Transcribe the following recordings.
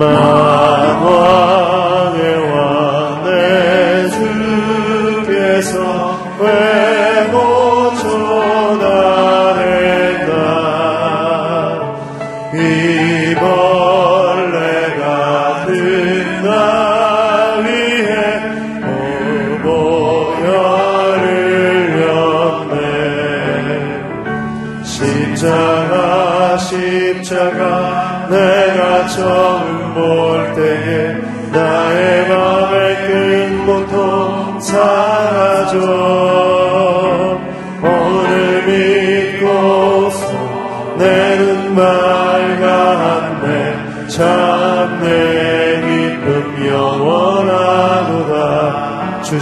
처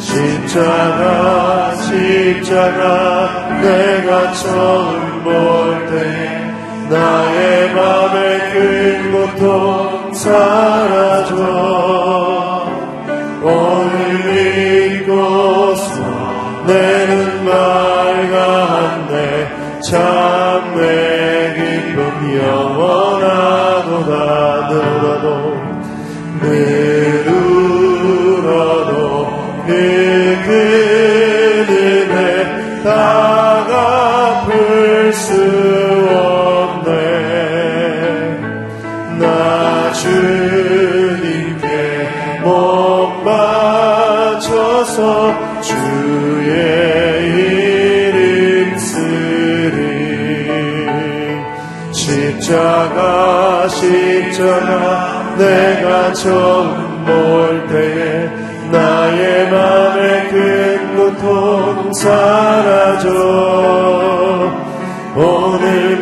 십자가 십자가 내가 처음 볼 때 나의 맘의 큰 고통 사라져. 오늘 믿고서 내는 맑았네 참 십자가 내가 처음 볼 때에 나의 맘의 큰 고통 사라져 오늘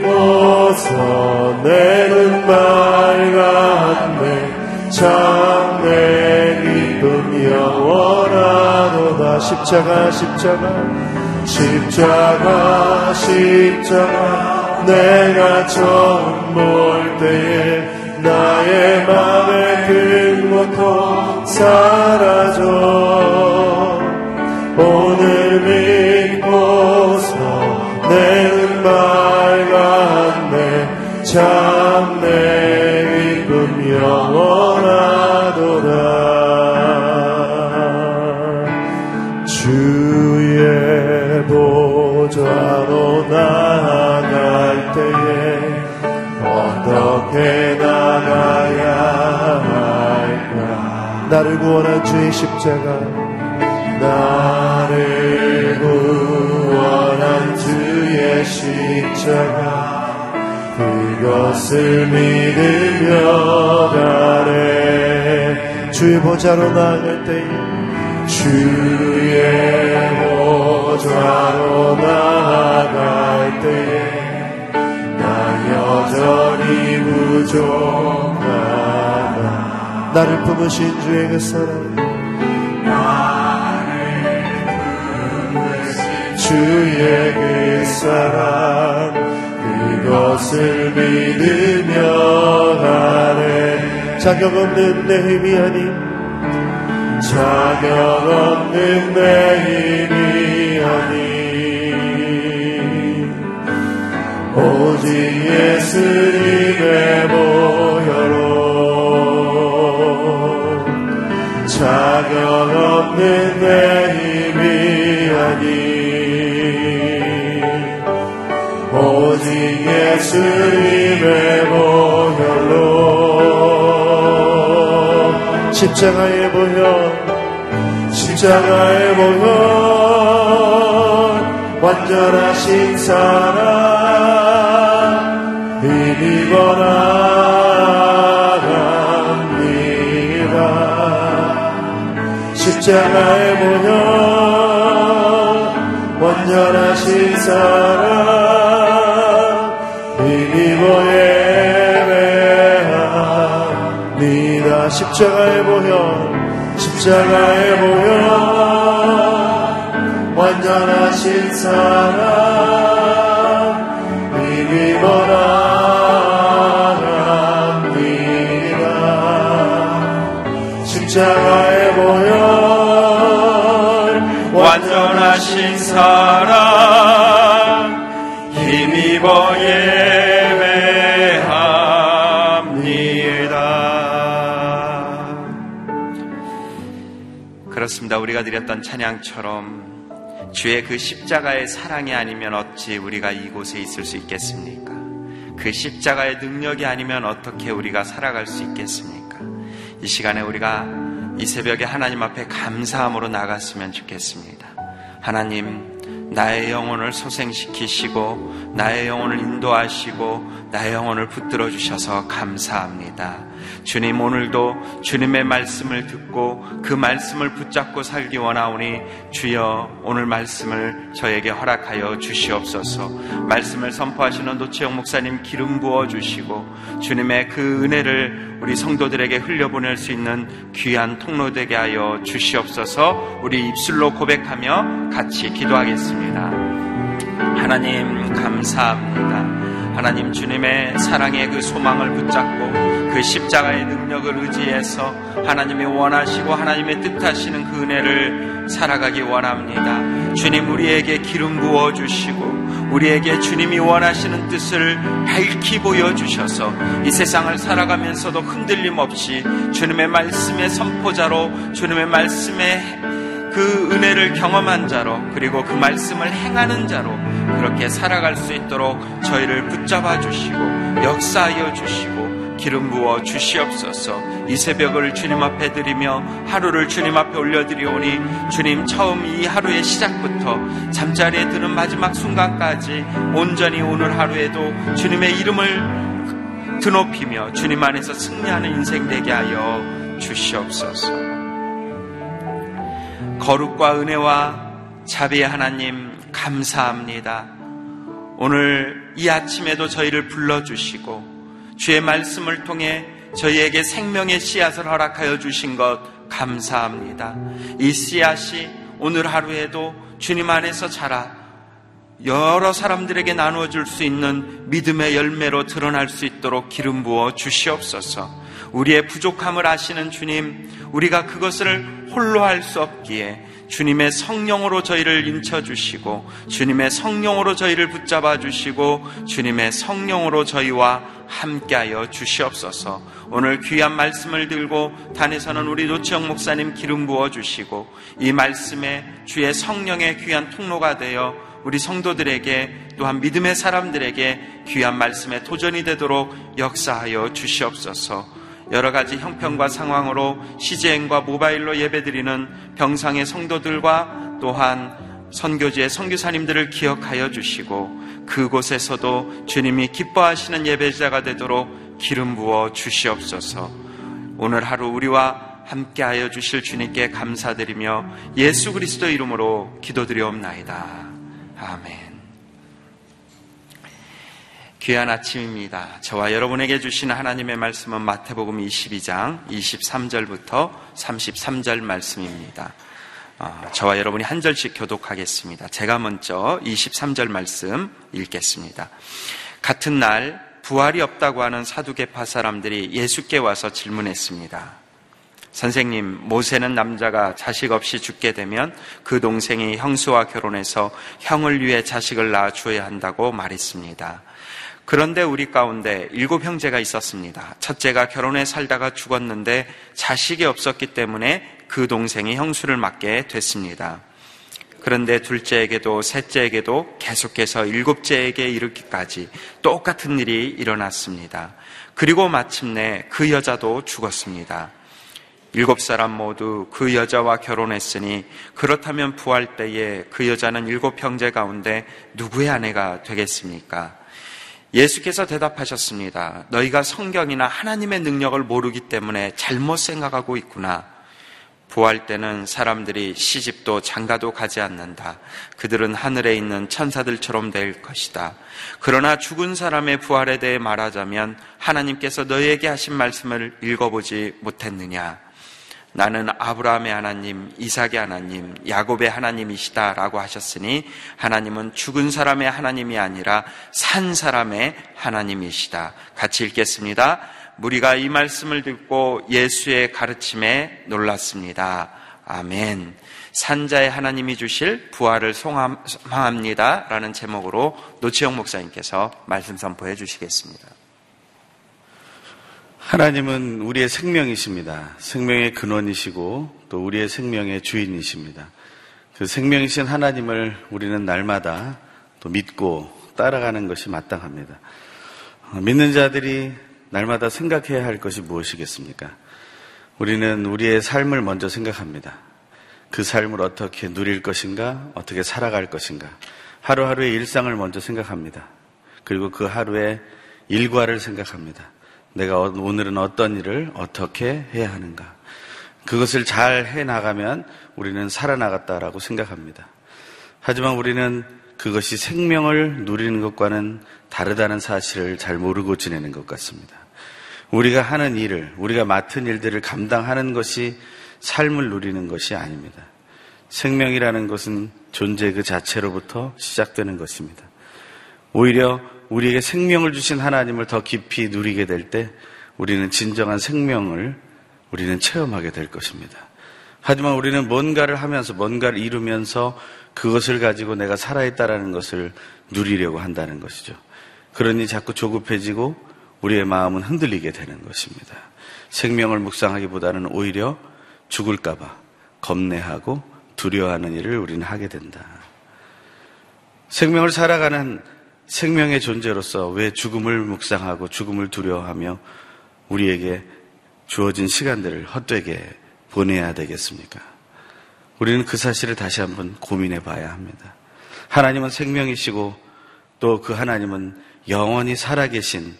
믿고서 내는 맑았네 참내 기쁨 영원하도다. 십자가 십자가 십자가 십자가 내가 처음 볼 때에 나의 맘의 큰 고통 사라져 나를 구원한 주의 십자가 나를 구원한 주의 십자가 그것을 믿으며 가래 주의 보좌로 나갈 때에 주의 보좌로 나갈 때에 나 여전히 부족하다 나를 품으신 주의 그 사랑. 주의 그 사랑. 그것을 믿으며 가네. 자격 없는 내 힘이 아닌 자격 없는 내 힘이 아닌. 오직 예수님의 보 자격 없는 내 힘이 아니. 오직 예수님의 보혈로 십자가의 보혈 십자가의 보혈 완전하신 사랑 힘입어라 십자가의 모형 완전하신 사랑 이기고 예배합니다 십자가의 모형 십자가에 보여. 완전하신 사랑 힘입어라 드렸던 찬양처럼 주의 그 십자가의 사랑이 아니면 어찌 우리가 이곳에 있을 수 있겠습니까? 그 십자가의 능력이 아니면 어떻게 우리가 살아갈 수 있겠습니까? 이 시간에 우리가 이 새벽에 하나님 앞에 감사함으로 나갔으면 좋겠습니다. 하나님, 나의 영혼을 소생시키시고, 나의 영혼을 인도하시고, 나의 영혼을 붙들어 주셔서 감사합니다. 주님, 오늘도 주님의 말씀을 듣고 그 말씀을 붙잡고 살기 원하오니 주여 오늘 말씀을 저에게 허락하여 주시옵소서. 말씀을 선포하시는 노치영 목사님 기름 부어 주시고 주님의 그 은혜를 우리 성도들에게 흘려보낼 수 있는 귀한 통로 되게 하여 주시옵소서. 우리 입술로 고백하며 같이 기도하겠습니다. 하나님 감사합니다. 하나님 주님의 사랑의 그 소망을 붙잡고 그 십자가의 능력을 의지해서 하나님이 원하시고 하나님의 뜻하시는 그 은혜를 살아가기 원합니다. 주님 우리에게 기름 부어 주시고 우리에게 주님이 원하시는 뜻을 밝히 보여주셔서 이 세상을 살아가면서도 흔들림 없이 주님의 말씀의 선포자로 주님의 말씀의 그 은혜를 경험한 자로 그리고 그 말씀을 행하는 자로 그렇게 살아갈 수 있도록 저희를 붙잡아 주시고 역사하여 주시고 기름 부어 주시옵소서 이 새벽을 주님 앞에 드리며 하루를 주님 앞에 올려드리오니 주님 처음 이 하루의 시작부터 잠자리에 드는 마지막 순간까지 온전히 오늘 하루에도 주님의 이름을 드높이며 주님 안에서 승리하는 인생 되게 하여 주시옵소서. 거룩과 은혜와 자비의 하나님 감사합니다. 오늘 이 아침에도 저희를 불러주시고 주의 말씀을 통해 저희에게 생명의 씨앗을 허락하여 주신 것 감사합니다. 이 씨앗이 오늘 하루에도 주님 안에서 자라 여러 사람들에게 나누어 줄 수 있는 믿음의 열매로 드러날 수 있도록 기름 부어 주시옵소서. 우리의 부족함을 아시는 주님, 우리가 그것을 홀로 할 수 없기에 주님의 성령으로 저희를 인쳐 주시고 주님의 성령으로 저희를 붙잡아 주시고 주님의 성령으로 저희와 함께하여 주시옵소서. 오늘 귀한 말씀을 들고 단에서는 우리 노치영 목사님 기름 부어 주시고 이 말씀에 주의 성령의 귀한 통로가 되어 우리 성도들에게 또한 믿음의 사람들에게 귀한 말씀의 도전이 되도록 역사하여 주시옵소서. 여러 가지 형편과 상황으로 시제행과 모바일로 예배드리는 병상의 성도들과 또한 선교지의 선교사님들을 기억하여 주시고 그곳에서도 주님이 기뻐하시는 예배자가 되도록 기름 부어 주시옵소서. 오늘 하루 우리와 함께하여 주실 주님께 감사드리며 예수 그리스도 이름으로 기도드리옵나이다. 아멘. 귀한 아침입니다. 저와 여러분에게 주신 하나님의 말씀은 마태복음 22장 23절부터 33절 말씀입니다. 어, 저와 여러분이 한 절씩 교독하겠습니다. 제가 먼저 23절 말씀 읽겠습니다. 같은 날 부활이 없다고 하는 사두개파 사람들이 예수께 와서 질문했습니다. 선생님, 모세는 남자가 자식 없이 죽게 되면 그 동생이 형수와 결혼해서 형을 위해 자식을 낳아 주어야 한다고 말했습니다. 그런데 우리 가운데 일곱 형제가 있었습니다. 첫째가 결혼해 살다가 죽었는데 자식이 없었기 때문에 그 동생이 형수를 맡게 됐습니다. 그런데 둘째에게도 셋째에게도 계속해서 일곱째에게 이르기까지 똑같은 일이 일어났습니다. 그리고 마침내 그 여자도 죽었습니다. 일곱 사람 모두 그 여자와 결혼했으니 그렇다면 부활 때에 그 여자는 일곱 형제 가운데 누구의 아내가 되겠습니까? 예수께서 대답하셨습니다. 너희가 성경이나 하나님의 능력을 모르기 때문에 잘못 생각하고 있구나. 부활 때는 사람들이 시집도 장가도 가지 않는다. 그들은 하늘에 있는 천사들처럼 될 것이다. 그러나 죽은 사람의 부활에 대해 말하자면 하나님께서 너희에게 하신 말씀을 읽어보지 못했느냐? 나는 아브라함의 하나님, 이삭의 하나님, 야곱의 하나님이시다라고 하셨으니 하나님은 죽은 사람의 하나님이 아니라 산 사람의 하나님이시다. 같이 읽겠습니다. 무리가 이 말씀을 듣고 예수의 가르침에 놀랐습니다. 아멘. 산자의 하나님이 주실 부활을 소망합니다. 라는 제목으로 노치영 목사님께서 말씀 선포해 주시겠습니다. 하나님은 우리의 생명이십니다. 생명의 근원이시고 또 우리의 생명의 주인이십니다. 그 생명이신 하나님을 우리는 날마다 또 믿고 따라가는 것이 마땅합니다. 어, 믿는 자들이 날마다 생각해야 할 것이 무엇이겠습니까? 우리는 우리의 삶을 먼저 생각합니다. 그 삶을 어떻게 누릴 것인가, 어떻게 살아갈 것인가. 하루하루의 일상을 먼저 생각합니다. 그리고 그 하루의 일과를 생각합니다. 내가 오늘은 어떤 일을 어떻게 해야 하는가. 그것을 잘 해 나가면 우리는 살아나갔다라고 생각합니다. 하지만 우리는 그것이 생명을 누리는 것과는 다르다는 사실을 잘 모르고 지내는 것 같습니다. 우리가 하는 일을, 우리가 맡은 일들을 감당하는 것이 삶을 누리는 것이 아닙니다. 생명이라는 것은 존재 그 자체로부터 시작되는 것입니다. 오히려 우리에게 생명을 주신 하나님을 더 깊이 누리게 될 때 우리는 진정한 생명을 우리는 체험하게 될 것입니다. 하지만 우리는 뭔가를 하면서 뭔가를 이루면서 그것을 가지고 내가 살아있다라는 것을 누리려고 한다는 것이죠. 그러니 자꾸 조급해지고 우리의 마음은 흔들리게 되는 것입니다. 생명을 묵상하기보다는 오히려 죽을까봐 겁내하고 두려워하는 일을 우리는 하게 된다. 생명을 살아가는 생명의 존재로서 왜 죽음을 묵상하고 죽음을 두려워하며 우리에게 주어진 시간들을 헛되게 보내야 되겠습니까? 우리는 그 사실을 다시 한번 고민해 봐야 합니다. 하나님은 생명이시고 또 그 하나님은 영원히 살아계신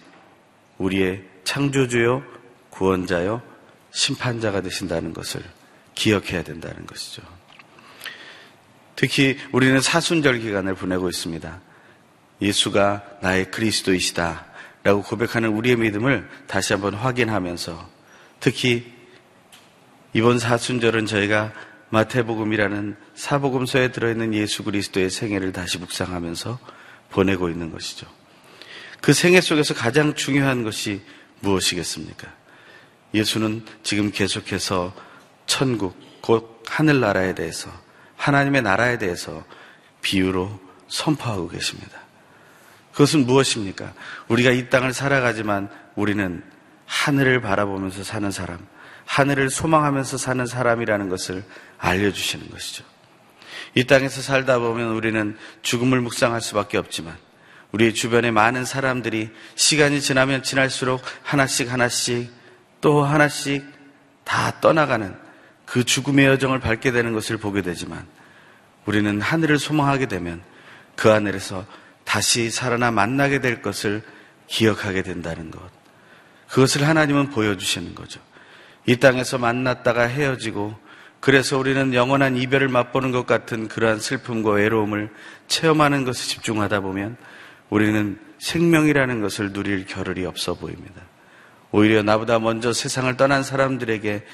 우리의 창조주요, 구원자요, 심판자가 되신다는 것을 기억해야 된다는 것이죠. 특히 우리는 사순절 기간을 보내고 있습니다. 예수가 나의 그리스도이시다. 라고 고백하는 우리의 믿음을 다시 한번 확인하면서 특히 이번 사순절은 저희가 마태복음이라는 사복음서에 들어있는 예수 그리스도의 생애를 다시 묵상하면서 보내고 있는 것이죠. 그 생애 속에서 가장 중요한 것이 무엇이겠습니까? 예수는 지금 계속해서 천국, 곧 하늘나라에 대해서, 하나님의 나라에 대해서 비유로 선포하고 계십니다. 그것은 무엇입니까? 우리가 이 땅을 살아가지만 우리는 하늘을 바라보면서 사는 사람, 하늘을 소망하면서 사는 사람이라는 것을 알려주시는 것이죠. 이 땅에서 살다 보면 우리는 죽음을 묵상할 수밖에 없지만 우리 주변에 많은 사람들이 시간이 지나면 지날수록 하나씩 하나씩 또 하나씩 다 떠나가는 그 죽음의 여정을 밟게 되는 것을 보게 되지만 우리는 하늘을 소망하게 되면 그 하늘에서 다시 살아나 만나게 될 것을 기억하게 된다는 것. 그것을 하나님은 보여주시는 거죠. 이 땅에서 만났다가 헤어지고 그래서 우리는 영원한 이별을 맛보는 것 같은 그러한 슬픔과 외로움을 체험하는 것에 집중하다 보면 우리는 생명이라는 것을 누릴 겨를이 없어 보입니다. 오히려 나보다 먼저 세상을 떠난 사람들에게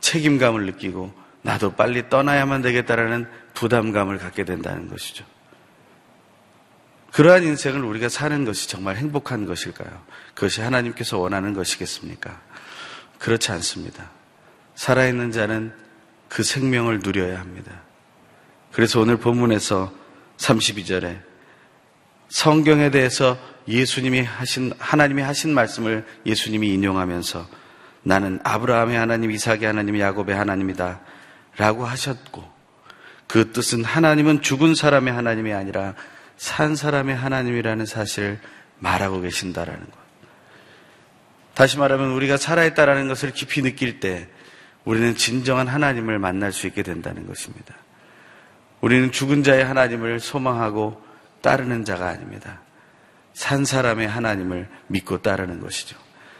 책임감을 느끼고 나도 빨리 떠나야만 되겠다라는 부담감을 갖게 된다는 것이죠. 그러한 인생을 우리가 사는 것이 정말 행복한 것일까요? 그것이 하나님께서 원하는 것이겠습니까? 그렇지 않습니다. 살아있는 자는 그 생명을 누려야 합니다. 그래서 오늘 본문에서 32절에 성경에 대해서 예수님이 하신, 하나님이 하신 말씀을 예수님이 인용하면서 나는 아브라함의 하나님, 이삭의 하나님, 야곱의 하나님이다. 라고 하셨고 그 뜻은 하나님은 죽은 사람의 하나님이 아니라 산 사람의 하나님이라는 사실을 말하고 계신다라는 것. 다시 말하면 우리가 살아있다라는 것을 깊이 느낄 때 우리는 진정한 하나님을 만날 수 있게 된다는 것입니다. 우리는 죽은 자의 하나님을 소망하고 따르는 자가 아닙니다. 산 사람의 하나님을 믿고 따르는 것이죠.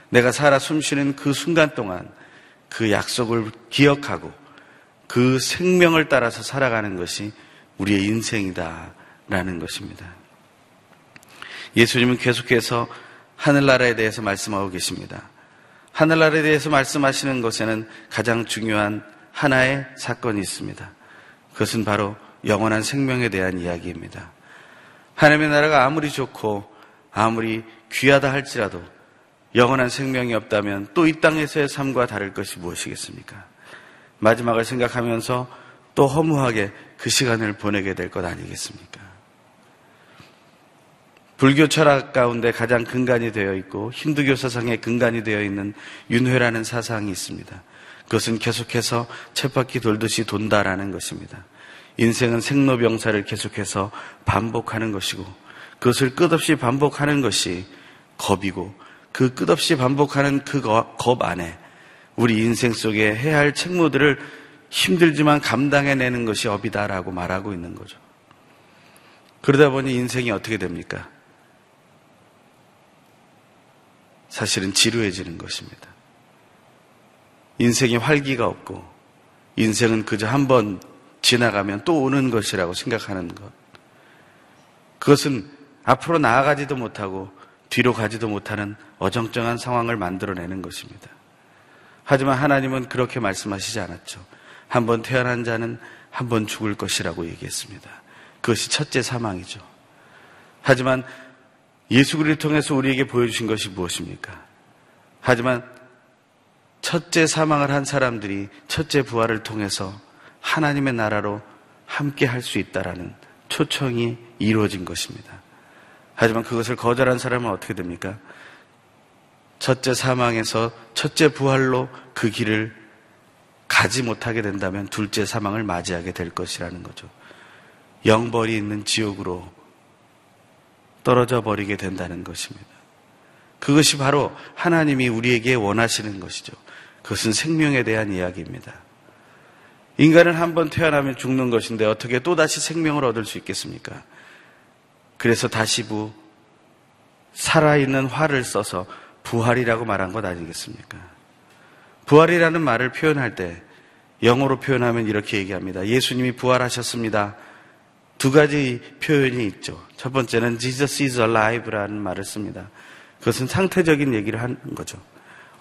내가 살아 숨쉬는 그 순간 동안 그 약속을 기억하고 그 생명을 따라서 살아가는 것이 우리의 인생이다. 라는 것입니다. 예수님은 계속해서 하늘나라에 대해서 말씀하고 계십니다. 하늘나라에 대해서 말씀하시는 것에는 가장 중요한 하나의 사건이 있습니다. 그것은 바로 영원한 생명에 대한 이야기입니다. 하나님의 나라가 아무리 좋고 아무리 귀하다 할지라도 영원한 생명이 없다면 또 이 땅에서의 삶과 다를 것이 무엇이겠습니까? 마지막을 생각하면서 또 허무하게 그 시간을 보내게 될 것 아니겠습니까? 불교 철학 가운데 가장 근간이 되어 있고 힌두교 사상의 근간이 되어 있는 윤회라는 사상이 있습니다. 그것은 계속해서 쳇바퀴 돌듯이 돈다라는 것입니다. 인생은 생로병사를 계속해서 반복하는 것이고 그것을 끝없이 반복하는 것이 겁이고 그 끝없이 반복하는 그 겁 안에 우리 인생 속에 해야 할 책무들을 힘들지만 감당해내는 것이 업이다라고 말하고 있는 거죠. 그러다 보니 인생이 어떻게 됩니까? 사실은 지루해지는 것입니다. 인생이 활기가 없고 인생은 그저 한 번 지나가면 또 오는 것이라고 생각하는 것. 그것은 앞으로 나아가지도 못하고 뒤로 가지도 못하는 어정쩡한 상황을 만들어내는 것입니다. 하지만 하나님은 그렇게 말씀하시지 않았죠. 한 번 태어난 자는 한 번 죽을 것이라고 얘기했습니다. 그것이 첫째 사망이죠. 하지만 예수 그리스도를 통해서 우리에게 보여주신 것이 무엇입니까? 하지만 첫째 사망을 한 사람들이 첫째 부활을 통해서 하나님의 나라로 함께 할 수 있다라는 초청이 이루어진 것입니다. 하지만 그것을 거절한 사람은 어떻게 됩니까? 첫째 사망에서 첫째 부활로 그 길을 가지 못하게 된다면 둘째 사망을 맞이하게 될 것이라는 거죠. 영벌이 있는 지옥으로 떨어져 버리게 된다는 것입니다. 그것이 바로 하나님이 우리에게 원하시는 것이죠. 그것은 생명에 대한 이야기입니다. 인간은 한번 태어나면 죽는 것인데 어떻게 또다시 생명을 얻을 수 있겠습니까? 그래서 다시부 살아있는 화를 써서 부활이라고 말한 것 아니겠습니까? 부활이라는 말을 표현할 때 영어로 표현하면 이렇게 얘기합니다. 예수님이 부활하셨습니다. 두 가지 표현이 있죠. 첫 번째는 Jesus is alive라는 말을 씁니다. 그것은 상태적인 얘기를 하는 거죠.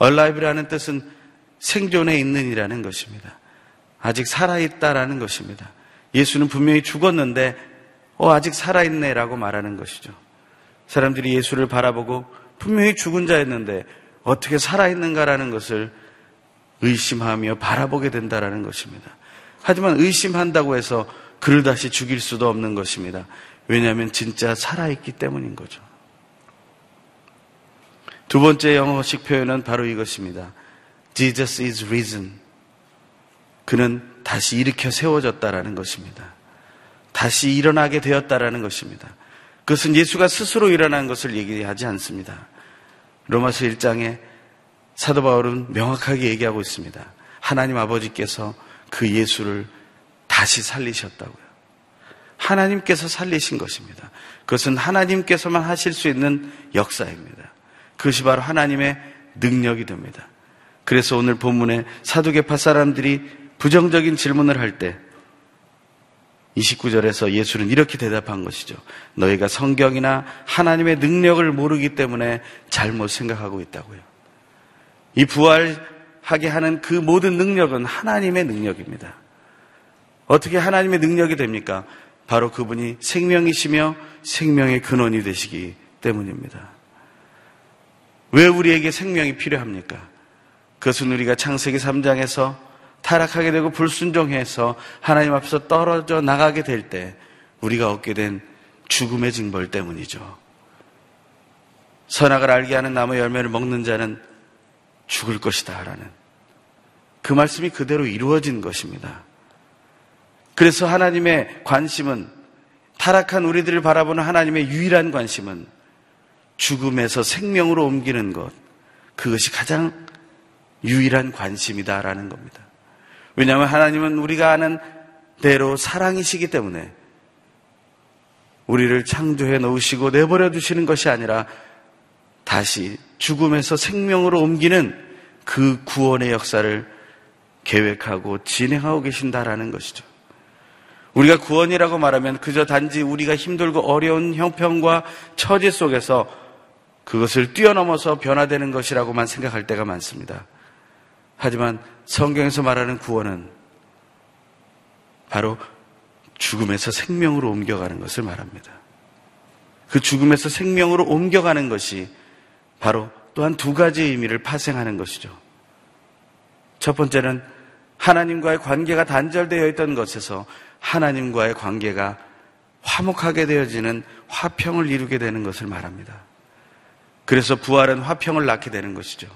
alive라는 뜻은 생존해 있는 이라는 것입니다. 아직 살아있다라는 것입니다. 예수는 분명히 죽었는데, 어, 아직 살아있네 라고 말하는 것이죠. 사람들이 예수를 바라보고 분명히 죽은 자였는데 어떻게 살아있는가라는 것을 의심하며 바라보게 된다라는 것입니다. 하지만 의심한다고 해서 그를 다시 죽일 수도 없는 것입니다. 왜냐하면 진짜 살아있기 때문인 거죠. 두 번째 영어식 표현은 바로 이것입니다. Jesus is risen. 그는 다시 일으켜 세워졌다라는 것입니다. 다시 일어나게 되었다라는 것입니다. 그것은 예수가 스스로 일어난 것을 얘기하지 않습니다. 로마서 1장에 사도 바울은 명확하게 얘기하고 있습니다. 하나님 아버지께서 그 예수를 다시 살리셨다고요. 하나님께서 살리신 것입니다. 그것은 하나님께서만 하실 수 있는 역사입니다. 그것이 바로 하나님의 능력이 됩니다. 그래서 오늘 본문에 사두개파 사람들이 부정적인 질문을 할 때 29절에서 예수는 이렇게 대답한 것이죠. 너희가 성경이나 하나님의 능력을 모르기 때문에 잘못 생각하고 있다고요. 이 부활하게 하는 그 모든 능력은 하나님의 능력입니다. 어떻게 하나님의 능력이 됩니까? 바로 그분이 생명이시며 생명의 근원이 되시기 때문입니다. 왜 우리에게 생명이 필요합니까? 그것은 우리가 창세기 3장에서 타락하게 되고 불순종해서 하나님 앞에서 떨어져 나가게 될 때 우리가 얻게 된 죽음의 징벌 때문이죠. 선악을 알게 하는 나무 열매를 먹는 자는 죽을 것이다. 라는 그 말씀이 그대로 이루어진 것입니다. 그래서 하나님의 관심은 타락한 우리들을 바라보는 하나님의 유일한 관심은 죽음에서 생명으로 옮기는 것. 그것이 가장 유일한 관심이다라는 겁니다. 왜냐하면 하나님은 우리가 아는 대로 사랑이시기 때문에 우리를 창조해 놓으시고 내버려 두시는 것이 아니라 다시 죽음에서 생명으로 옮기는 그 구원의 역사를 계획하고 진행하고 계신다라는 것이죠. 우리가 구원이라고 말하면 그저 단지 우리가 힘들고 어려운 형편과 처지 속에서 그것을 뛰어넘어서 변화되는 것이라고만 생각할 때가 많습니다. 하지만 성경에서 말하는 구원은 바로 죽음에서 생명으로 옮겨가는 것을 말합니다. 그 죽음에서 생명으로 옮겨가는 것이 바로 또한 두 가지의 의미를 파생하는 것이죠. 첫 번째는 하나님과의 관계가 단절되어 있던 것에서 하나님과의 관계가 화목하게 되어지는 화평을 이루게 되는 것을 말합니다. 그래서 부활은 화평을 낳게 되는 것이죠.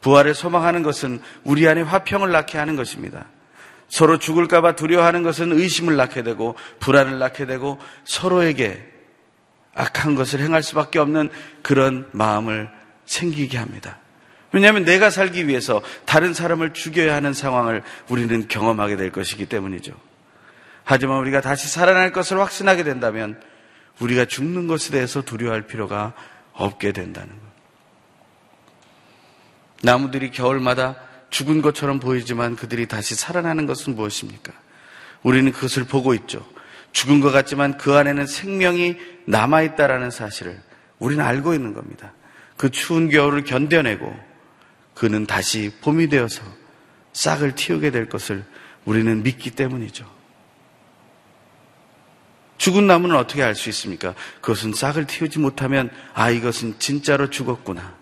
부활을 소망하는 것은 우리 안에 화평을 낳게 하는 것입니다. 서로 죽을까봐 두려워하는 것은 의심을 낳게 되고 불안을 낳게 되고 서로에게 악한 것을 행할 수밖에 없는 그런 마음을 생기게 합니다. 왜냐하면 내가 살기 위해서 다른 사람을 죽여야 하는 상황을 우리는 경험하게 될 것이기 때문이죠. 하지만 우리가 다시 살아날 것을 확신하게 된다면 우리가 죽는 것에 대해서 두려워할 필요가 없게 된다는 것. 나무들이 겨울마다 죽은 것처럼 보이지만 그들이 다시 살아나는 것은 무엇입니까? 우리는 그것을 보고 있죠. 죽은 것 같지만 그 안에는 생명이 남아있다라는 사실을 우리는 알고 있는 겁니다. 그 추운 겨울을 견뎌내고 그는 다시 봄이 되어서 싹을 틔우게 될 것을 우리는 믿기 때문이죠. 죽은 나무는 어떻게 알 수 있습니까? 그것은 싹을 틔우지 못하면 아 이것은 진짜로 죽었구나.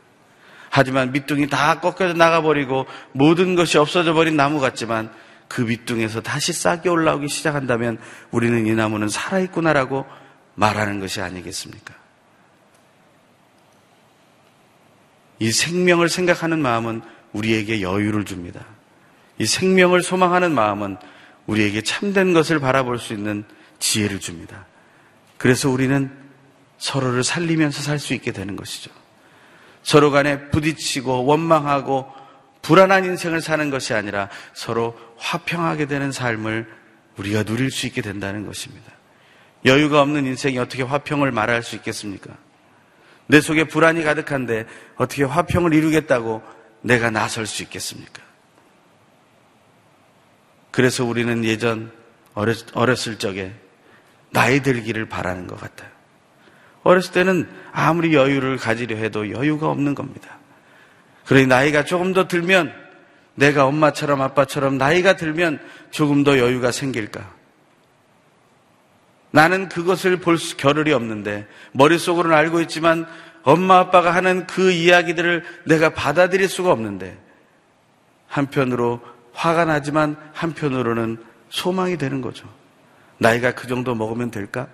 하지만 밑둥이 다 꺾여져 나가버리고 모든 것이 없어져 버린 나무 같지만 그 밑둥에서 다시 싹이 올라오기 시작한다면 우리는 이 나무는 살아있구나라고 말하는 것이 아니겠습니까? 이 생명을 생각하는 마음은 우리에게 여유를 줍니다. 이 생명을 소망하는 마음은 우리에게 참된 것을 바라볼 수 있는 지혜를 줍니다. 그래서 우리는 서로를 살리면서 살 수 있게 되는 것이죠. 서로 간에 부딪히고 원망하고 불안한 인생을 사는 것이 아니라 서로 화평하게 되는 삶을 우리가 누릴 수 있게 된다는 것입니다. 여유가 없는 인생이 어떻게 화평을 말할 수 있겠습니까? 내 속에 불안이 가득한데 어떻게 화평을 이루겠다고 내가 나설 수 있겠습니까? 그래서 우리는 예전 어렸을 적에 나이 들기를 바라는 것 같아요. 어렸을 때는 아무리 여유를 가지려 해도 여유가 없는 겁니다. 그러니 나이가 조금 더 들면 내가 엄마처럼 아빠처럼 나이가 들면 조금 더 여유가 생길까? 나는 그것을 볼 겨를이 없는데 머릿속으로는 알고 있지만 엄마 아빠가 하는 그 이야기들을 내가 받아들일 수가 없는데 한편으로 화가 나지만 한편으로는 소망이 되는 거죠. 나이가 그 정도 먹으면 될까?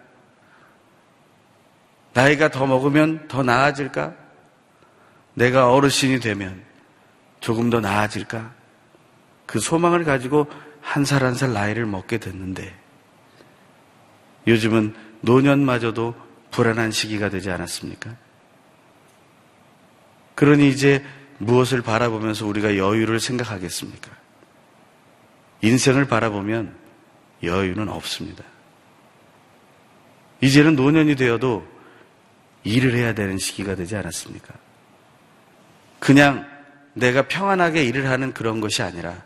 나이가 더 먹으면 더 나아질까? 내가 어르신이 되면 조금 더 나아질까? 그 소망을 가지고 한 살 한살 나이를 먹게 됐는데 요즘은 노년마저도 불안한 시기가 되지 않았습니까? 그러니 이제 무엇을 바라보면서 우리가 여유를 생각하겠습니까? 인생을 바라보면 여유는 없습니다. 이제는 노년이 되어도 일을 해야 되는 시기가 되지 않았습니까? 그냥 내가 평안하게 일을 하는 그런 것이 아니라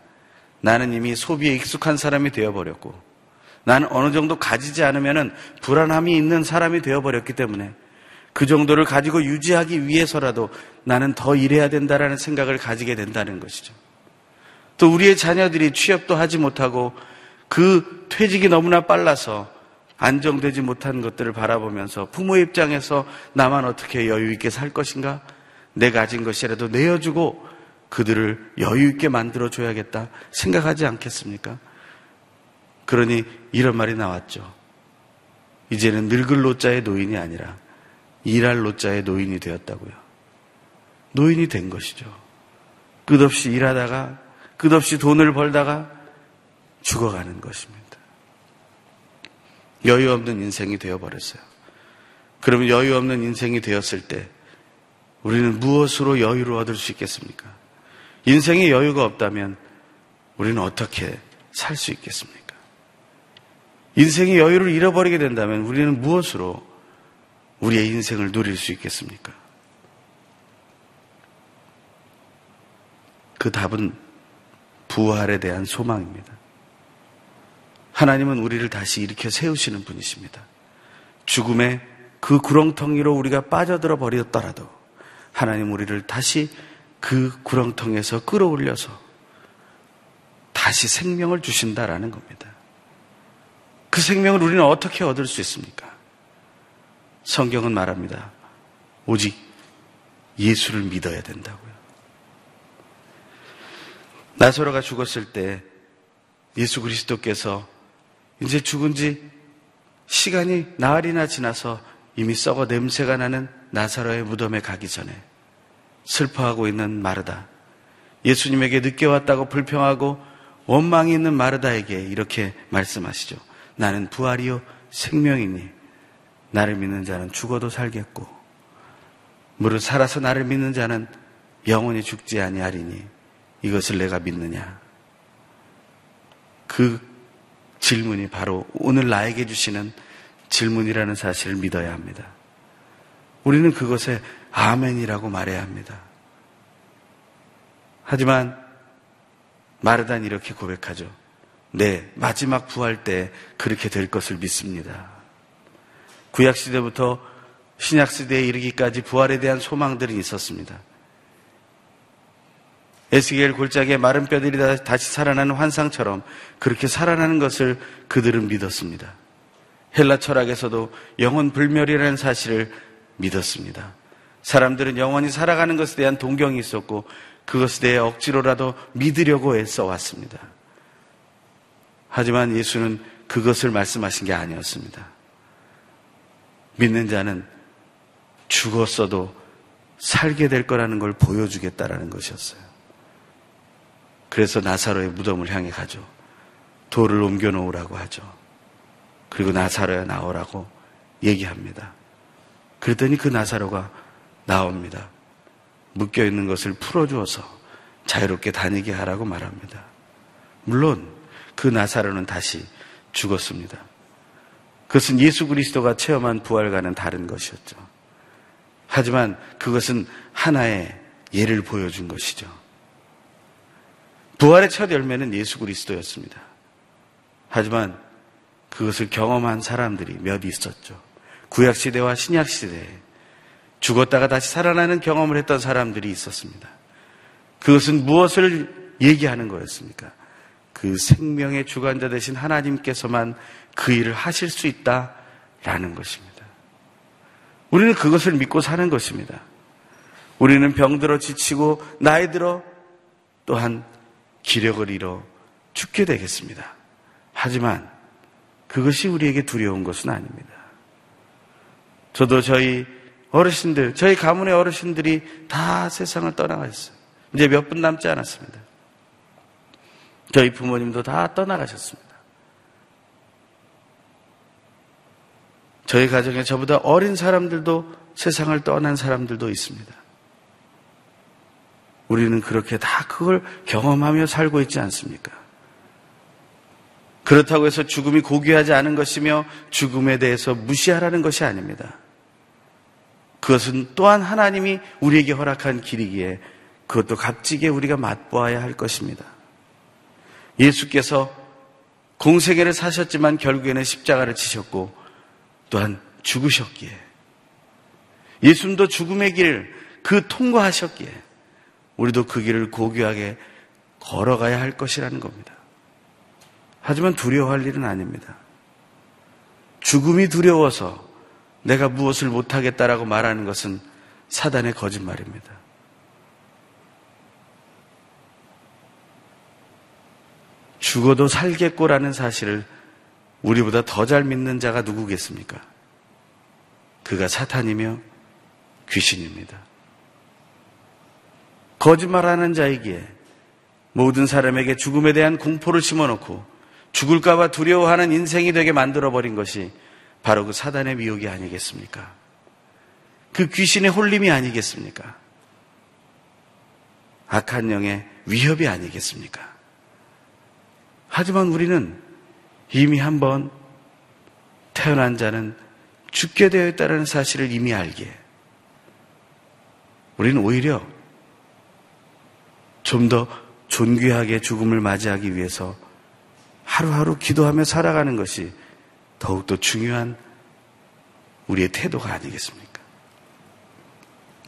나는 이미 소비에 익숙한 사람이 되어버렸고 나는 어느 정도 가지지 않으면 불안함이 있는 사람이 되어버렸기 때문에 그 정도를 가지고 유지하기 위해서라도 나는 더 일해야 된다라는 생각을 가지게 된다는 것이죠. 또 우리의 자녀들이 취업도 하지 못하고 그 퇴직이 너무나 빨라서 안정되지 못한 것들을 바라보면서 부모 입장에서 나만 어떻게 여유 있게 살 것인가? 내 가진 것이라도 내어주고 그들을 여유 있게 만들어 줘야겠다 생각하지 않겠습니까? 그러니 이런 말이 나왔죠. 이제는 늙을 노자의 노인이 아니라 일할 노자의 노인이 되었다고요. 노인이 된 것이죠. 끝없이 일하다가 끝없이 돈을 벌다가 죽어가는 것입니다. 여유 없는 인생이 되어버렸어요. 그러면 여유 없는 인생이 되었을 때 우리는 무엇으로 여유를 얻을 수 있겠습니까? 인생에 여유가 없다면 우리는 어떻게 살 수 있겠습니까? 인생의 여유를 잃어버리게 된다면 우리는 무엇으로 우리의 인생을 누릴 수 있겠습니까? 그 답은 부활에 대한 소망입니다. 하나님은 우리를 다시 일으켜 세우시는 분이십니다. 죽음의 그 구렁텅이로 우리가 빠져들어 버렸더라도 하나님 우리를 다시 그 구렁텅에서 끌어올려서 다시 생명을 주신다라는 겁니다. 그 생명을 우리는 어떻게 얻을 수 있습니까? 성경은 말합니다. 오직 예수를 믿어야 된다고요. 나사로가 죽었을 때 예수 그리스도께서 이제 죽은 지 시간이 나흘이나 지나서 이미 썩어 냄새가 나는 나사로의 무덤에 가기 전에 슬퍼하고 있는 마르다. 예수님에게 늦게 왔다고 불평하고 원망이 있는 마르다에게 이렇게 말씀하시죠. 나는 부활이요 생명이니 나를 믿는 자는 죽어도 살겠고 무릇 살아서 나를 믿는 자는 영원히 죽지 아니하리니 이것을 내가 믿느냐? 그 질문이 바로 오늘 나에게 주시는 질문이라는 사실을 믿어야 합니다. 우리는 그것에 아멘이라고 말해야 합니다. 하지만 마르단 이렇게 고백하죠. 네, 마지막 부활 때 그렇게 될 것을 믿습니다. 구약시대부터 신약시대에 이르기까지 부활에 대한 소망들이 있었습니다. 에스겔 골짜기에 마른 뼈들이 다시 살아나는 환상처럼 그렇게 살아나는 것을 그들은 믿었습니다. 헬라 철학에서도 영혼 불멸이라는 사실을 믿었습니다. 사람들은 영원히 살아가는 것에 대한 동경이 있었고 그것에 대해 억지로라도 믿으려고 애써 왔습니다. 하지만 예수는 그것을 말씀하신 게 아니었습니다. 믿는 자는 죽었어도 살게 될 거라는 걸 보여주겠다라는 것이었어요. 그래서 나사로의 무덤을 향해 가죠. 돌을 옮겨 놓으라고 하죠. 그리고 나사로야 나오라고 얘기합니다. 그랬더니 그 나사로가 나옵니다. 묶여 있는 것을 풀어주어서 자유롭게 다니게 하라고 말합니다. 물론 그 나사로는 다시 죽었습니다. 그것은 예수 그리스도가 체험한 부활과는 다른 것이었죠. 하지만 그것은 하나의 예를 보여준 것이죠. 부활의 첫 열매는 예수 그리스도였습니다. 하지만 그것을 경험한 사람들이 몇 있었죠. 구약시대와 신약시대에 죽었다가 다시 살아나는 경험을 했던 사람들이 있었습니다. 그것은 무엇을 얘기하는 거였습니까? 그 생명의 주관자 되신 하나님께서만 그 일을 하실 수 있다라는 것입니다. 우리는 그것을 믿고 사는 것입니다. 우리는 병들어 지치고 나이 들어 또한 기력을 잃어 죽게 되겠습니다. 하지만 그것이 우리에게 두려운 것은 아닙니다. 저도 저희 어르신들, 저희 가문의 어르신들이 다 세상을 떠나가셨어요. 이제 몇 분 남지 않았습니다. 저희 부모님도 다 떠나가셨습니다. 저희 가정에 저보다 어린 사람들도 세상을 떠난 사람들도 있습니다. 우리는 그렇게 다 그걸 경험하며 살고 있지 않습니까? 그렇다고 해서 죽음이 고귀하지 않은 것이며 죽음에 대해서 무시하라는 것이 아닙니다. 그것은 또한 하나님이 우리에게 허락한 길이기에 그것도 값지게 우리가 맛보아야 할 것입니다. 예수께서 공생애를 사셨지만 결국에는 십자가를 지셨고 또한 죽으셨기에 예수님도 죽음의 길 그 통과하셨기에 우리도 그 길을 고귀하게 걸어가야 할 것이라는 겁니다. 하지만 두려워할 일은 아닙니다. 죽음이 두려워서 내가 무엇을 못하겠다라고 말하는 것은 사단의 거짓말입니다. 죽어도 살겠고라는 사실을 우리보다 더 잘 믿는 자가 누구겠습니까? 그가 사탄이며 귀신입니다. 거짓말하는 자이기에 모든 사람에게 죽음에 대한 공포를 심어놓고 죽을까봐 두려워하는 인생이 되게 만들어버린 것이 바로 그 사단의 미혹이 아니겠습니까? 그 귀신의 홀림이 아니겠습니까? 악한 영의 위협이 아니겠습니까? 하지만 우리는 이미 한번 태어난 자는 죽게 되어 있다는 사실을 이미 알기에 우리는 오히려 좀 더 존귀하게 죽음을 맞이하기 위해서 하루하루 기도하며 살아가는 것이 더욱더 중요한 우리의 태도가 아니겠습니까?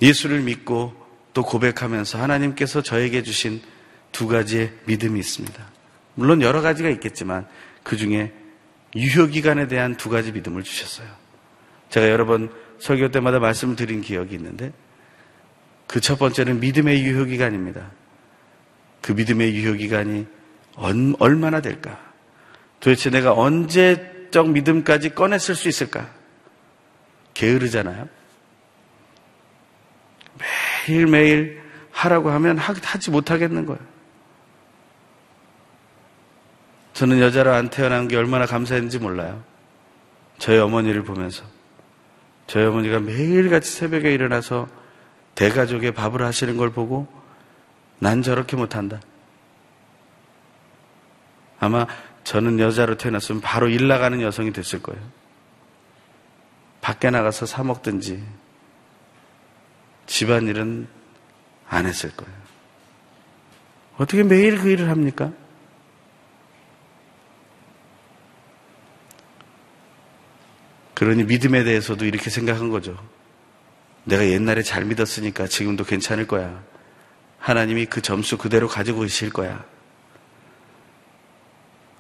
예수를 믿고 또 고백하면서 하나님께서 저에게 주신 두 가지의 믿음이 있습니다. 물론 여러 가지가 있겠지만 그 중에 유효기간에 대한 두 가지 믿음을 주셨어요. 제가 여러 번 설교 때마다 말씀을 드린 기억이 있는데 그 첫 번째는 믿음의 유효기간입니다. 그 믿음의 유효기간이 얼마나 될까? 도대체 내가 언제적 믿음까지 꺼냈을 수 있을까? 게으르잖아요. 매일매일 하라고 하면 하지 못하겠는 거예요. 저는 여자로 안 태어난 게 얼마나 감사했는지 몰라요. 저희 어머니를 보면서. 저희 어머니가 매일같이 새벽에 일어나서 대가족의 밥을 하시는 걸 보고 난 저렇게 못한다. 아마 저는 여자로 태어났으면 바로 일 나가는 여성이 됐을 거예요. 밖에 나가서 사 먹든지 집안일은 안 했을 거예요. 어떻게 매일 그 일을 합니까? 그러니 믿음에 대해서도 이렇게 생각한 거죠. 내가 옛날에 잘 믿었으니까 지금도 괜찮을 거야. 하나님이 그 점수 그대로 가지고 계실 거야.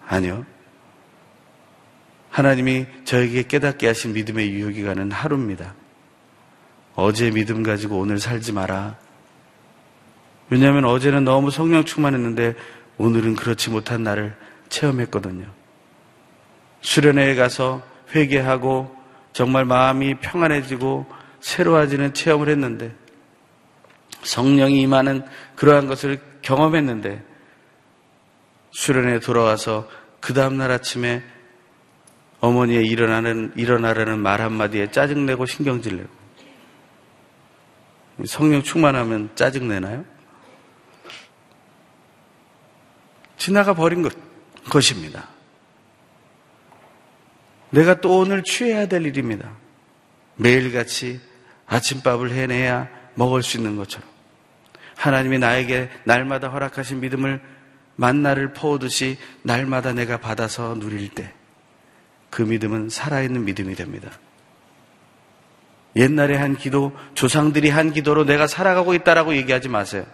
아니요. 하나님이 저에게 깨닫게 하신 믿음의 유효기간은 하루입니다. 어제 믿음 가지고 오늘 살지 마라. 왜냐하면 어제는 너무 성령 충만했는데 오늘은 그렇지 못한 날을 체험했거든요. 수련회에 가서 회개하고 정말 마음이 평안해지고 새로워지는 체험을 했는데 성령이 임하는 그러한 것을 경험했는데 수련에 돌아와서 그 다음날 아침에 어머니의 일어나는, 일어나라는 말 한마디에 짜증내고 신경질 내고. 성령 충만하면 짜증내나요? 지나가 버린 것, 것입니다. 내가 또 오늘 취해야 될 일입니다. 매일같이 아침밥을 해내야 먹을 수 있는 것처럼. 하나님이 나에게 날마다 허락하신 믿음을 만나를 퍼오듯이 날마다 내가 받아서 누릴 때 그 믿음은 살아있는 믿음이 됩니다. 옛날에 한 기도, 조상들이 한 기도로 내가 살아가고 있다라고 얘기하지 마세요.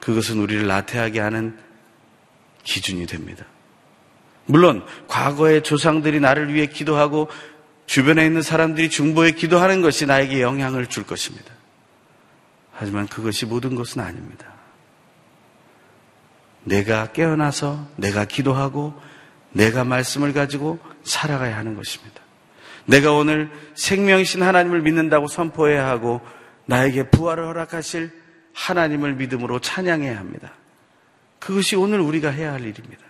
그것은 우리를 나태하게 하는 기준이 됩니다. 물론 과거의 조상들이 나를 위해 기도하고 주변에 있는 사람들이 중보에 기도하는 것이 나에게 영향을 줄 것입니다. 하지만 그것이 모든 것은 아닙니다. 내가 깨어나서 내가 기도하고 내가 말씀을 가지고 살아가야 하는 것입니다. 내가 오늘 생명이신 하나님을 믿는다고 선포해야 하고 나에게 부활을 허락하실 하나님을 믿음으로 찬양해야 합니다. 그것이 오늘 우리가 해야 할 일입니다.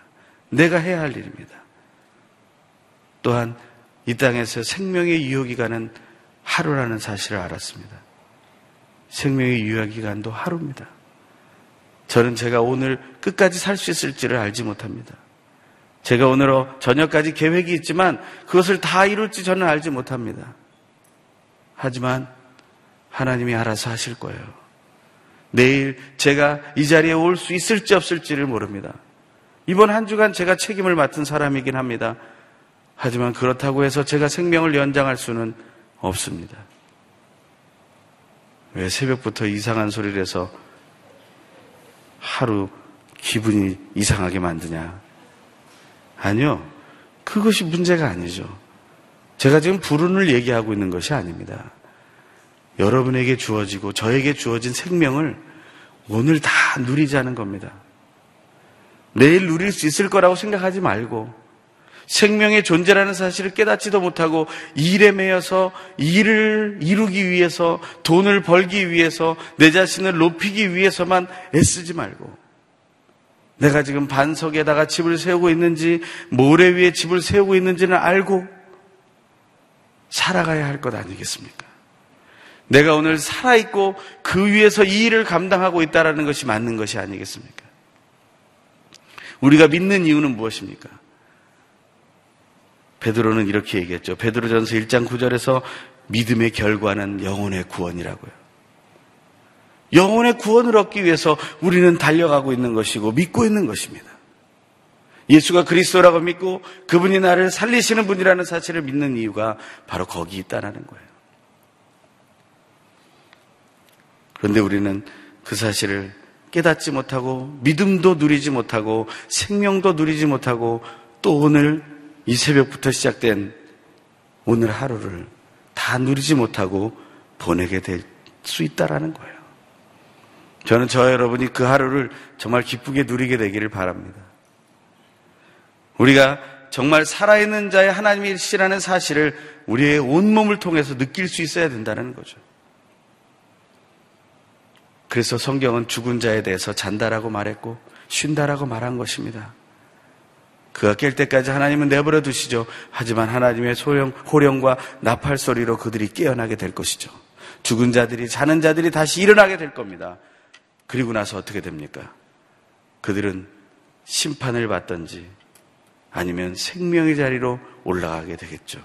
내가 해야 할 일입니다. 또한 이 땅에서 생명의 유효기간은 하루라는 사실을 알았습니다. 생명의 유효기간도 하루입니다. 저는 제가 오늘 끝까지 살 수 있을지를 알지 못합니다. 제가 오늘 저녁까지 계획이 있지만 그것을 다 이룰지 저는 알지 못합니다. 하지만 하나님이 알아서 하실 거예요. 내일 제가 이 자리에 올 수 있을지 없을지를 모릅니다. 이번 한 주간 제가 책임을 맡은 사람이긴 합니다. 하지만 그렇다고 해서 제가 생명을 연장할 수는 없습니다. 왜 새벽부터 이상한 소리를 해서 하루 기분이 이상하게 만드냐? 아니요. 그것이 문제가 아니죠. 제가 지금 불운을 얘기하고 있는 것이 아닙니다. 여러분에게 주어지고 저에게 주어진 생명을 오늘 다 누리자는 겁니다. 내일 누릴 수 있을 거라고 생각하지 말고 생명의 존재라는 사실을 깨닫지도 못하고 일에 매여서 일을 이루기 위해서 돈을 벌기 위해서 내 자신을 높이기 위해서만 애쓰지 말고 내가 지금 반석에다가 집을 세우고 있는지 모래 위에 집을 세우고 있는지는 알고 살아가야 할 것 아니겠습니까? 내가 오늘 살아있고 그 위에서 이 일을 감당하고 있다는 것이 맞는 것이 아니겠습니까? 우리가 믿는 이유는 무엇입니까? 베드로는 이렇게 얘기했죠. 베드로전서 1장 9절에서 믿음의 결과는 영혼의 구원이라고요. 영혼의 구원을 얻기 위해서 우리는 달려가고 있는 것이고 믿고 있는 것입니다. 예수가 그리스도라고 믿고 그분이 나를 살리시는 분이라는 사실을 믿는 이유가 바로 거기 있다는 거예요. 그런데 우리는 그 사실을 깨닫지 못하고 믿음도 누리지 못하고 생명도 누리지 못하고 또 오늘 이 새벽부터 시작된 오늘 하루를 다 누리지 못하고 보내게 될 수 있다라는 거예요. 저는 저 여러분이 그 하루를 정말 기쁘게 누리게 되기를 바랍니다. 우리가 정말 살아있는 자의 하나님이시라는 사실을 우리의 온몸을 통해서 느낄 수 있어야 된다는 거죠. 그래서 성경은 죽은 자에 대해서 잔다라고 말했고 쉰다라고 말한 것입니다. 그가 깰 때까지 하나님은 내버려 두시죠. 하지만 하나님의 소령, 호령과 나팔 소리로 그들이 깨어나게 될 것이죠. 죽은 자들이, 자는 자들이 다시 일어나게 될 겁니다. 그리고 나서 어떻게 됩니까? 그들은 심판을 받든지 아니면 생명의 자리로 올라가게 되겠죠.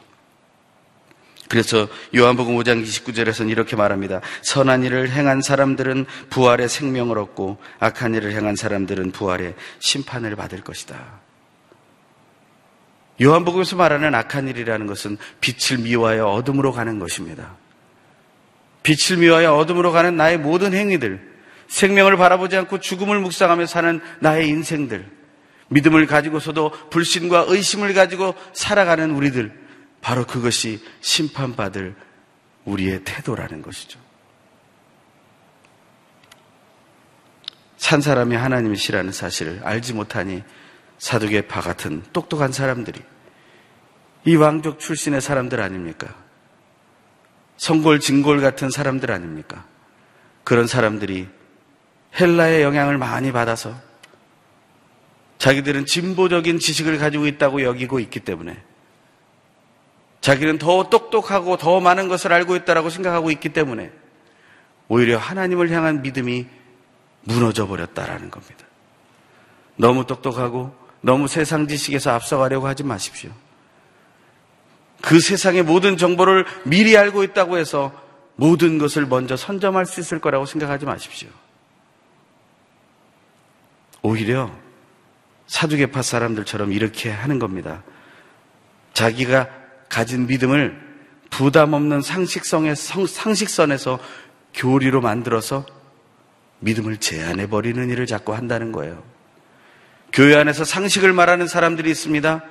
그래서 요한복음 5장 29절에서는 이렇게 말합니다. 선한 일을 행한 사람들은 부활의 생명을 얻고 악한 일을 행한 사람들은 부활의 심판을 받을 것이다. 요한복음에서 말하는 악한 일이라는 것은 빛을 미워하여 어둠으로 가는 것입니다. 빛을 미워하여 어둠으로 가는 나의 모든 행위들, 생명을 바라보지 않고 죽음을 묵상하며 사는 나의 인생들, 믿음을 가지고서도 불신과 의심을 가지고 살아가는 우리들, 바로 그것이 심판받을 우리의 태도라는 것이죠. 산 사람이 하나님이시라는 사실을 알지 못하니 사두개 파 같은 똑똑한 사람들이 이 왕족 출신의 사람들 아닙니까? 성골, 진골 같은 사람들 아닙니까? 그런 사람들이 헬라의 영향을 많이 받아서 자기들은 진보적인 지식을 가지고 있다고 여기고 있기 때문에 자기는 더 똑똑하고 더 많은 것을 알고 있다라고 생각하고 있기 때문에 오히려 하나님을 향한 믿음이 무너져 버렸다라는 겁니다. 너무 똑똑하고 너무 세상 지식에서 앞서가려고 하지 마십시오. 그 세상의 모든 정보를 미리 알고 있다고 해서 모든 것을 먼저 선점할 수 있을 거라고 생각하지 마십시오. 오히려 사두개파 사람들처럼 이렇게 하는 겁니다. 자기가 가진 믿음을 부담 없는 상식성의 상식선에서 교리로 만들어서 믿음을 제한해 버리는 일을 자꾸 한다는 거예요. 교회 안에서 상식을 말하는 사람들이 있습니다.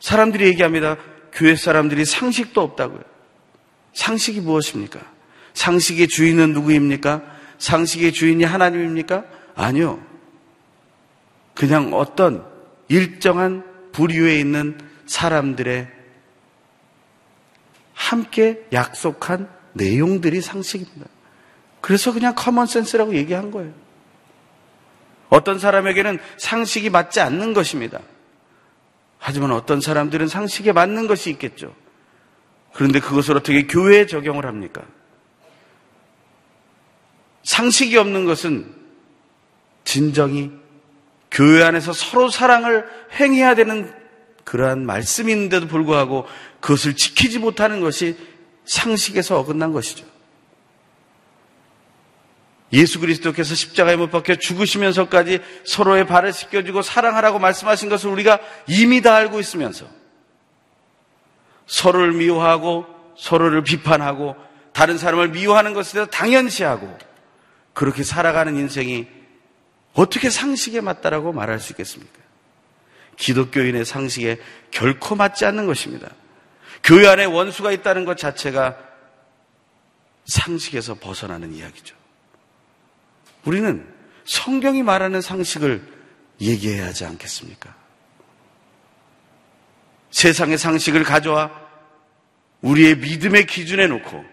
사람들이 얘기합니다. 교회 사람들이 상식도 없다고요. 상식이 무엇입니까? 상식의 주인은 누구입니까? 상식의 주인이 하나님입니까? 아니요. 그냥 어떤 일정한 부류에 있는 사람들의 함께 약속한 내용들이 상식입니다. 그래서 그냥 common sense라고 얘기한 거예요. 어떤 사람에게는 상식이 맞지 않는 것입니다. 하지만 어떤 사람들은 상식에 맞는 것이 있겠죠. 그런데 그것을 어떻게 교회에 적용을 합니까? 상식이 없는 것은 진정이 교회 안에서 서로 사랑을 행해야 되는 그러한 말씀인데도 불구하고 그것을 지키지 못하는 것이 상식에서 어긋난 것이죠. 예수 그리스도께서 십자가에 못 박혀 죽으시면서까지 서로의 발을 씻겨주고 사랑하라고 말씀하신 것을 우리가 이미 다 알고 있으면서 서로를 미워하고 서로를 비판하고 다른 사람을 미워하는 것에 대해서 당연시하고 그렇게 살아가는 인생이 어떻게 상식에 맞다라고 말할 수 있겠습니까? 기독교인의 상식에 결코 맞지 않는 것입니다. 교회 안에 원수가 있다는 것 자체가 상식에서 벗어나는 이야기죠. 우리는 성경이 말하는 상식을 얘기해야 하지 않겠습니까? 세상의 상식을 가져와 우리의 믿음의 기준에 놓고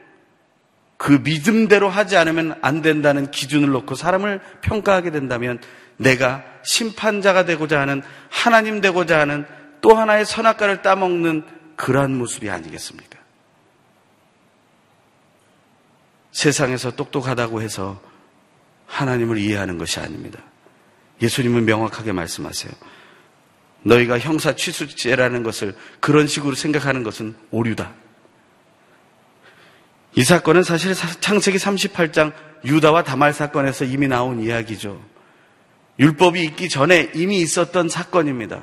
그 믿음대로 하지 않으면 안 된다는 기준을 놓고 사람을 평가하게 된다면 내가 심판자가 되고자 하는 하나님 되고자 하는 또 하나의 선악과를 따먹는 그러한 모습이 아니겠습니까? 세상에서 똑똑하다고 해서 하나님을 이해하는 것이 아닙니다. 예수님은 명확하게 말씀하세요. 너희가 형사 취수죄라는 것을 그런 식으로 생각하는 것은 오류다. 이 사건은 사실 창세기 38장 유다와 다말 사건에서 이미 나온 이야기죠. 율법이 있기 전에 이미 있었던 사건입니다.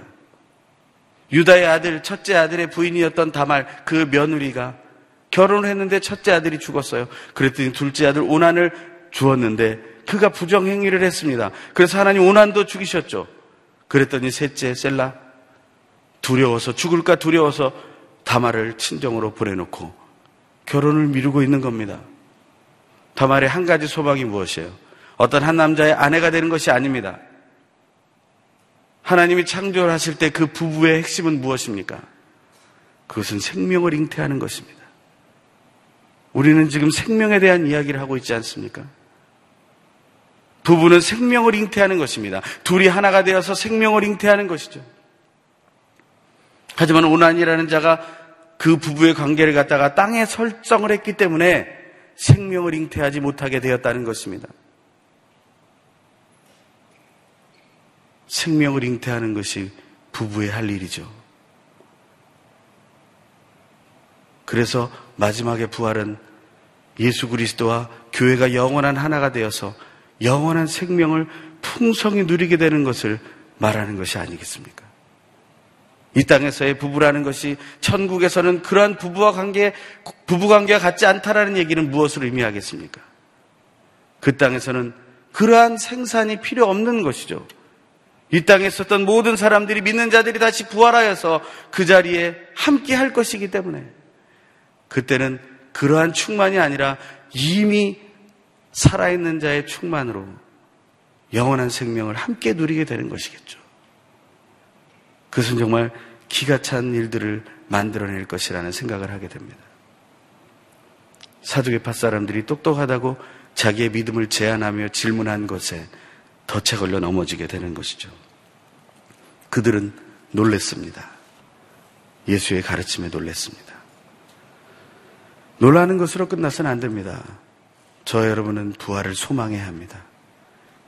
유다의 아들, 첫째 아들의 부인이었던 다말, 그 며느리가 결혼을 했는데 첫째 아들이 죽었어요. 그랬더니 둘째 아들 오난을 주었는데 그가 부정행위를 했습니다. 그래서 하나님 오난도 죽이셨죠. 그랬더니 셋째 셀라 두려워서 죽을까 두려워서 다말을 친정으로 보내놓고 결혼을 미루고 있는 겁니다. 다말의 한 가지 소망이 무엇이에요? 어떤 한 남자의 아내가 되는 것이 아닙니다. 하나님이 창조를 하실 때 그 부부의 핵심은 무엇입니까? 그것은 생명을 잉태하는 것입니다. 우리는 지금 생명에 대한 이야기를 하고 있지 않습니까? 부부는 생명을 잉태하는 것입니다. 둘이 하나가 되어서 생명을 잉태하는 것이죠. 하지만 오난이라는 자가 그 부부의 관계를 갖다가 땅에 설정을 했기 때문에 생명을 잉태하지 못하게 되었다는 것입니다. 생명을 잉태하는 것이 부부의 할 일이죠. 그래서 마지막에 부활은 예수 그리스도와 교회가 영원한 하나가 되어서 영원한 생명을 풍성히 누리게 되는 것을 말하는 것이 아니겠습니까? 이 땅에서의 부부라는 것이 천국에서는 그러한 부부와 관계, 부부 관계가 같지 않다라는 얘기는 무엇을 의미하겠습니까? 그 땅에서는 그러한 생산이 필요 없는 것이죠. 이 땅에 있었던 모든 사람들이 믿는 자들이 다시 부활하여서 그 자리에 함께 할 것이기 때문에 그때는 그러한 충만이 아니라 이미 살아있는 자의 충만으로 영원한 생명을 함께 누리게 되는 것이겠죠. 그것은 정말 기가 찬 일들을 만들어낼 것이라는 생각을 하게 됩니다. 사두개파 사람들이 똑똑하다고 자기의 믿음을 제안하며 질문한 것에 덫에 걸려 넘어지게 되는 것이죠. 그들은 놀랬습니다. 예수의 가르침에 놀랬습니다. 놀라는 것으로 끝나서는 안 됩니다. 저 여러분은 부활을 소망해야 합니다.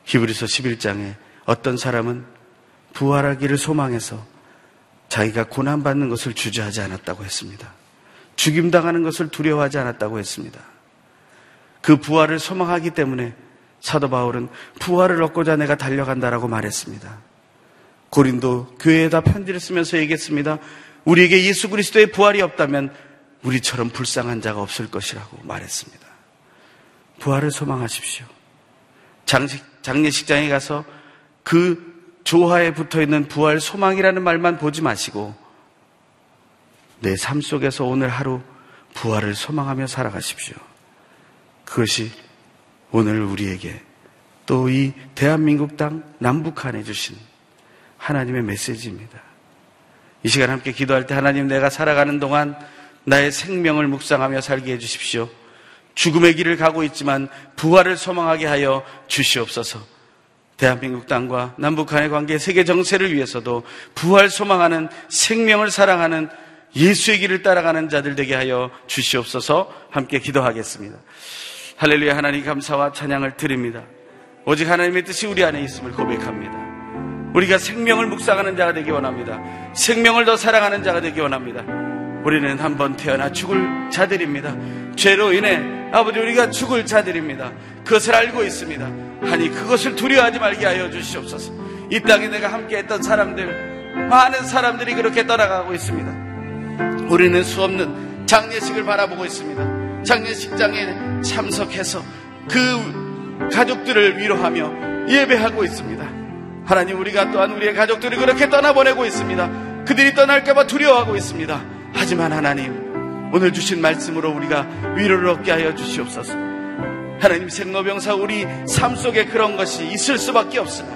히브리서 11장에 어떤 사람은 부활하기를 소망해서 자기가 고난받는 것을 주저하지 않았다고 했습니다. 죽임당하는 것을 두려워하지 않았다고 했습니다. 그 부활을 소망하기 때문에 사도 바울은 부활을 얻고자 내가 달려간다라고 말했습니다. 고린도 교회에다 편지를 쓰면서 얘기했습니다. 우리에게 예수 그리스도의 부활이 없다면 우리처럼 불쌍한 자가 없을 것이라고 말했습니다. 부활을 소망하십시오. 장식, 장례식장에 가서 그 조화에 붙어 있는 부활 소망이라는 말만 보지 마시고 내 삶 속에서 오늘 하루 부활을 소망하며 살아가십시오. 그것이 오늘 우리에게 또 이 대한민국 땅 남북한에 주신 하나님의 메시지입니다. 이 시간 함께 기도할 때 하나님 내가 살아가는 동안 나의 생명을 묵상하며 살게 해주십시오. 죽음의 길을 가고 있지만 부활을 소망하게 하여 주시옵소서. 대한민국 땅과 남북한의 관계, 세계 정세를 위해서도 부활 소망하는 생명을 사랑하는 예수의 길을 따라가는 자들 되게 하여 주시옵소서 함께 기도하겠습니다. 할렐루야 하나님 감사와 찬양을 드립니다. 오직 하나님의 뜻이 우리 안에 있음을 고백합니다. 우리가 생명을 묵상하는 자가 되기 원합니다. 생명을 더 사랑하는 자가 되기 원합니다. 우리는 한번 태어나 죽을 자들입니다. 죄로 인해 아버지 우리가 죽을 자들입니다. 그것을 알고 있습니다. 아니 그것을 두려워하지 말게 하여 주시옵소서. 이 땅에 내가 함께했던 사람들 많은 사람들이 그렇게 떠나가고 있습니다. 우리는 수없는 장례식을 바라보고 있습니다. 장례식장에 참석해서 그 가족들을 위로하며 예배하고 있습니다. 하나님 우리가 또한 우리의 가족들을 그렇게 떠나보내고 있습니다. 그들이 떠날까봐 두려워하고 있습니다. 하지만 하나님 오늘 주신 말씀으로 우리가 위로를 얻게 하여 주시옵소서. 하나님 생로병사 우리 삶 속에 그런 것이 있을 수밖에 없으나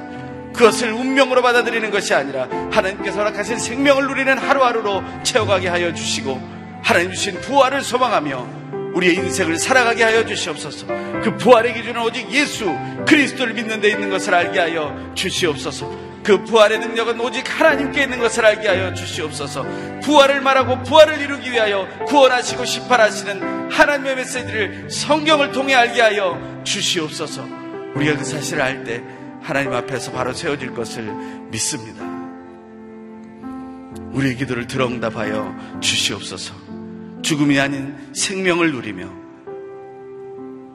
그것을 운명으로 받아들이는 것이 아니라 하나님께서 허락하신 생명을 누리는 하루하루로 채워가게 하여 주시고 하나님 주신 부활을 소망하며 우리의 인생을 살아가게 하여 주시옵소서. 그 부활의 기준은 오직 예수 그리스도를 믿는 데 있는 것을 알게 하여 주시옵소서. 그 부활의 능력은 오직 하나님께 있는 것을 알게 하여 주시옵소서. 부활을 말하고 부활을 이루기 위하여 구원하시고 심판하시는 하나님의 메시지를 성경을 통해 알게 하여 주시옵소서. 우리가 그 사실을 알 때 하나님 앞에서 바로 세워질 것을 믿습니다. 우리의 기도를 들어 응답하여 주시옵소서. 죽음이 아닌 생명을 누리며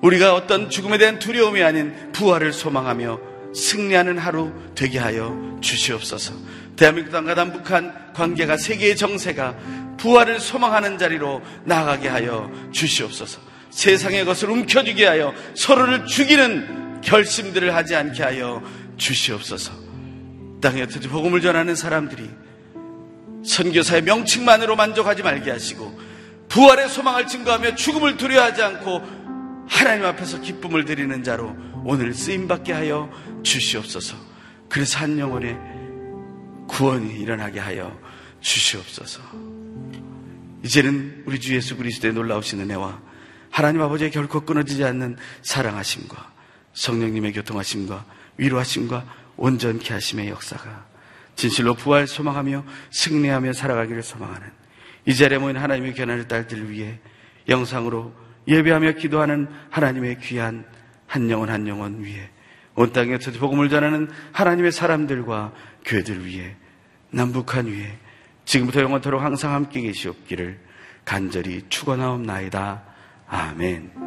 우리가 어떤 죽음에 대한 두려움이 아닌 부활을 소망하며 승리하는 하루 되게 하여 주시옵소서. 대한민국 당과 남북한 관계가 세계의 정세가 부활을 소망하는 자리로 나아가게 하여 주시옵소서. 세상의 것을 움켜쥐게 하여 서로를 죽이는 결심들을 하지 않게 하여 주시옵소서. 땅에 어떻게 복음을 전하는 사람들이 선교사의 명칭만으로 만족하지 말게 하시고 부활의 소망을 증거하며 죽음을 두려워하지 않고 하나님 앞에서 기쁨을 드리는 자로 오늘 쓰임받게 하여 주시옵소서. 그래서 한 영혼의 구원이 일어나게 하여 주시옵소서. 이제는 우리 주 예수 그리스도의 놀라우신 은혜와 하나님 아버지의 결코 끊어지지 않는 사랑하심과 성령님의 교통하심과 위로하심과 온전케 하심의 역사가 진실로 부활 소망하며 승리하며 살아가기를 소망하는 이 자리에 모인 하나님의 견한을 딸들 위해 영상으로 예배하며 기도하는 하나님의 귀한 한 영혼 한 영혼 위에 온 땅에 서 복음을 전하는 하나님의 사람들과 교회들 위해 남북한 위에 지금부터 영원토록 항상 함께 계시옵기를 간절히 축원하옵나이다. 아멘.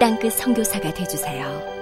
땅끝 성교사가 되주세요